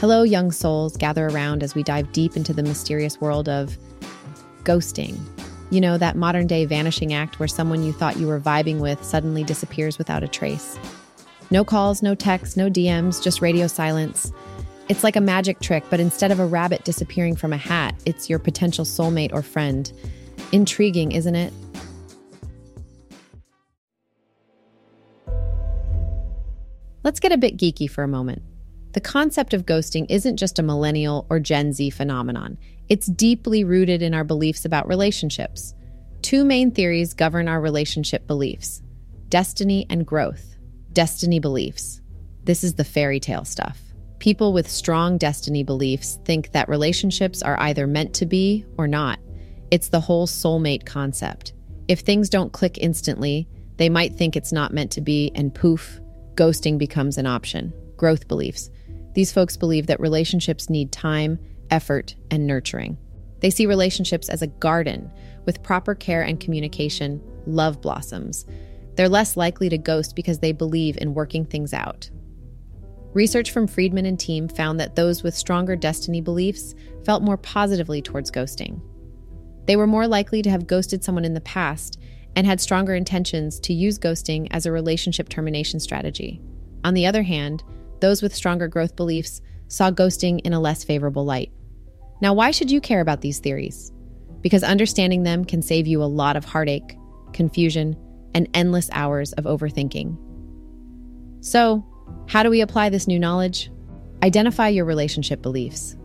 Hello, young souls, gather around as we dive deep into the mysterious world of ghosting. You know, that modern day vanishing act where someone you thought you were vibing with suddenly disappears without a trace. No calls, no texts, no DMs, just radio silence. It's like a magic trick, but instead of a rabbit disappearing from a hat, it's your potential soulmate or friend. Intriguing, isn't it? Let's get a bit geeky for a moment. The concept of ghosting isn't just a millennial or Gen Z phenomenon, it's deeply rooted in our beliefs about relationships. Two main theories govern our relationship beliefs destiny and growth. Destiny beliefs. This is the fairy tale stuff. People with strong destiny beliefs think that relationships are either meant to be or not. It's the whole soulmate concept. If things don't click instantly, they might think it's not meant to be, and poof, ghosting becomes an option. Growth beliefs. These folks believe that relationships need time, effort, and nurturing. They see relationships as a garden with proper care and communication, love blossoms. They're less likely to ghost because they believe in working things out. Research from Freedman and team found that those with stronger destiny beliefs felt more positively towards ghosting. They were more likely to have ghosted someone in the past and had stronger intentions to use ghosting as a relationship termination strategy. On the other hand, those with stronger growth beliefs saw ghosting in a less favorable light. Now, why should you care about these theories? Because understanding them can save you a lot of heartache, confusion, and endless hours of overthinking. So, how do we apply this new knowledge? Identify your relationship beliefs.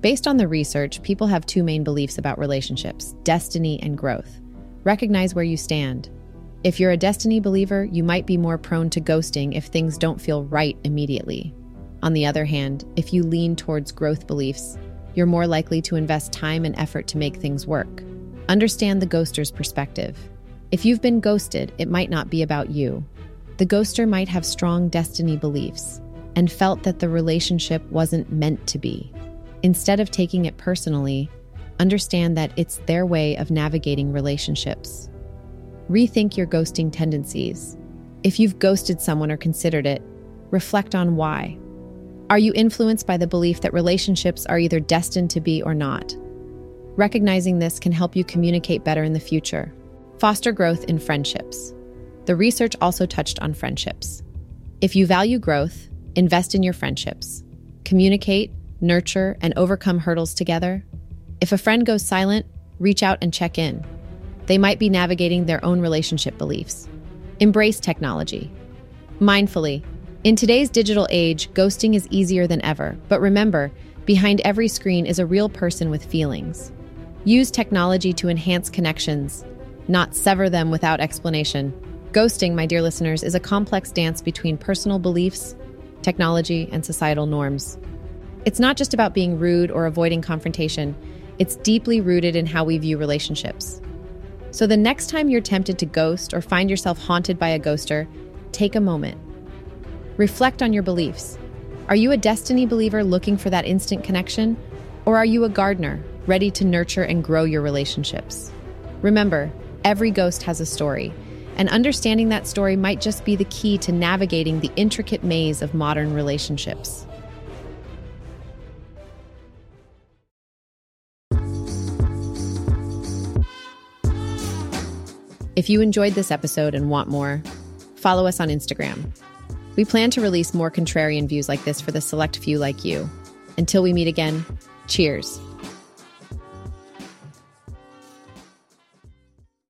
Based on the research, people have two main beliefs about relationships destiny and growth. Recognize where you stand. If you're a destiny believer, you might be more prone to ghosting if things don't feel right immediately. On the other hand, if you lean towards growth beliefs, you're more likely to invest time and effort to make things work. Understand the ghoster's perspective. If you've been ghosted, it might not be about you. The ghoster might have strong destiny beliefs and felt that the relationship wasn't meant to be. Instead of taking it personally, understand that it's their way of navigating relationships. Rethink your ghosting tendencies. If you've ghosted someone or considered it, reflect on why. Are you influenced by the belief that relationships are either destined to be or not? Recognizing this can help you communicate better in the future. Foster growth in friendships. The research also touched on friendships. If you value growth, invest in your friendships. Communicate, nurture, and overcome hurdles together. If a friend goes silent, reach out and check in. They might be navigating their own relationship beliefs. Embrace technology. Mindfully, in today's digital age, ghosting is easier than ever, but remember, behind every screen is a real person with feelings. Use technology to enhance connections, not sever them without explanation. Ghosting, my dear listeners, is a complex dance between personal beliefs, technology, and societal norms. It's not just about being rude or avoiding confrontation, it's deeply rooted in how we view relationships. So the next time you're tempted to ghost or find yourself haunted by a ghoster, take a moment Reflect on your beliefs. Are you a destiny believer looking for that instant connection? Or are you a gardener, ready to nurture and grow your relationships? Remember, every ghost has a story, and understanding that story might just be the key to navigating the intricate maze of modern relationships. If you enjoyed this episode and want more, follow us on Instagram we plan to release more contrarian views like this for the select few like you. Until we meet again, cheers.